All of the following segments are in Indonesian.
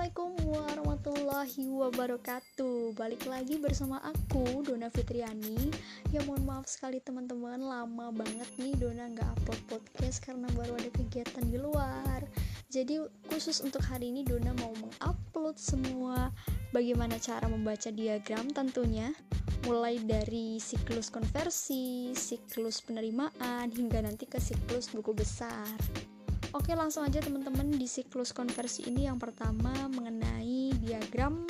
warahmatullahi wabarakatuh. Balik lagi bersama aku, Dona Fitriani. Ya mohon maaf sekali teman-teman. Lama banget nih Dona nggak upload podcast Karena baru ada kegiatan di luar. Jadi khusus untuk hari ini Dona mau mengupload semua Bagaimana cara membaca diagram tentunya. Mulai dari siklus konversi, siklus penerimaan Hingga nanti ke siklus buku besar Oke langsung aja teman-teman di siklus konversi ini yang pertama mengenai diagram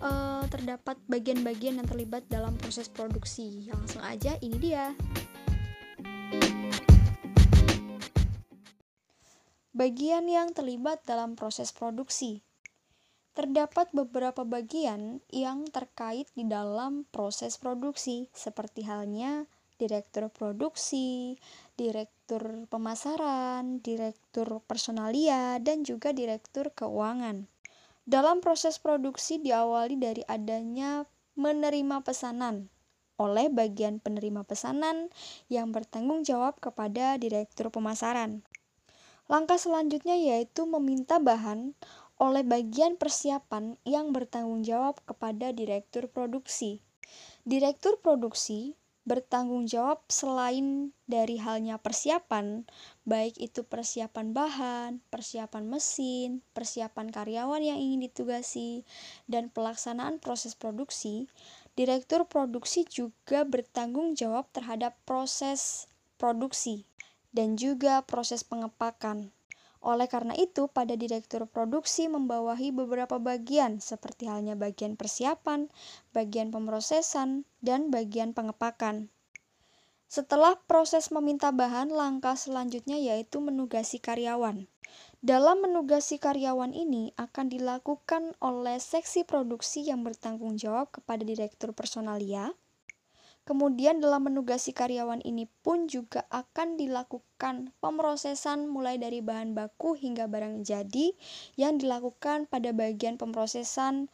uh, terdapat bagian-bagian yang terlibat dalam proses produksi. Langsung aja ini dia. Bagian yang terlibat dalam proses produksi. Terdapat beberapa bagian yang terkait di dalam proses produksi, seperti halnya direktur produksi, direktur pemasaran, direktur personalia, dan juga direktur keuangan. Dalam proses produksi diawali dari adanya menerima pesanan oleh bagian penerima pesanan yang bertanggung jawab kepada direktur pemasaran. Langkah selanjutnya yaitu meminta bahan oleh bagian persiapan yang bertanggung jawab kepada direktur produksi. Direktur produksi bertanggung jawab selain dari halnya persiapan, baik itu persiapan bahan, persiapan mesin, persiapan karyawan yang ingin ditugasi, dan pelaksanaan proses produksi, direktur produksi juga bertanggung jawab terhadap proses produksi dan juga proses pengepakan. Oleh karena itu, pada direktur produksi membawahi beberapa bagian seperti halnya bagian persiapan, bagian pemrosesan, dan bagian pengepakan. Setelah proses meminta bahan, langkah selanjutnya yaitu menugasi karyawan. Dalam menugasi karyawan ini akan dilakukan oleh seksi produksi yang bertanggung jawab kepada direktur personalia, Kemudian dalam menugasi karyawan ini pun juga akan dilakukan pemrosesan mulai dari bahan baku hingga barang jadi yang dilakukan pada bagian pemrosesan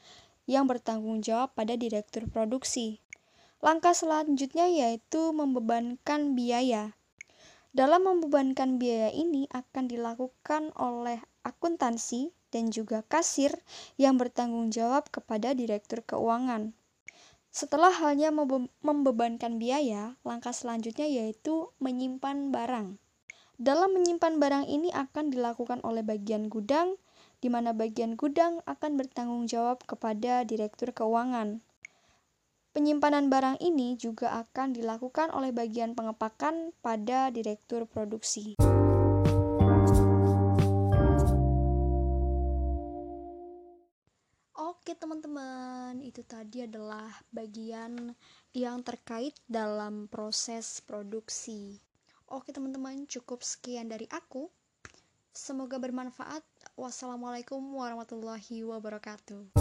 yang bertanggung jawab pada direktur produksi. Langkah selanjutnya yaitu membebankan biaya. Dalam membebankan biaya ini akan dilakukan oleh akuntansi dan juga kasir yang bertanggung jawab kepada direktur keuangan. Setelah halnya membebankan biaya, langkah selanjutnya yaitu menyimpan barang. Dalam menyimpan barang ini akan dilakukan oleh bagian gudang, di mana bagian gudang akan bertanggung jawab kepada direktur keuangan. Penyimpanan barang ini juga akan dilakukan oleh bagian pengepakan pada direktur produksi. Oke teman-teman, itu tadi adalah bagian yang terkait dalam proses produksi. Oke teman-teman, cukup sekian dari aku. Semoga bermanfaat. Wassalamualaikum warahmatullahi wabarakatuh.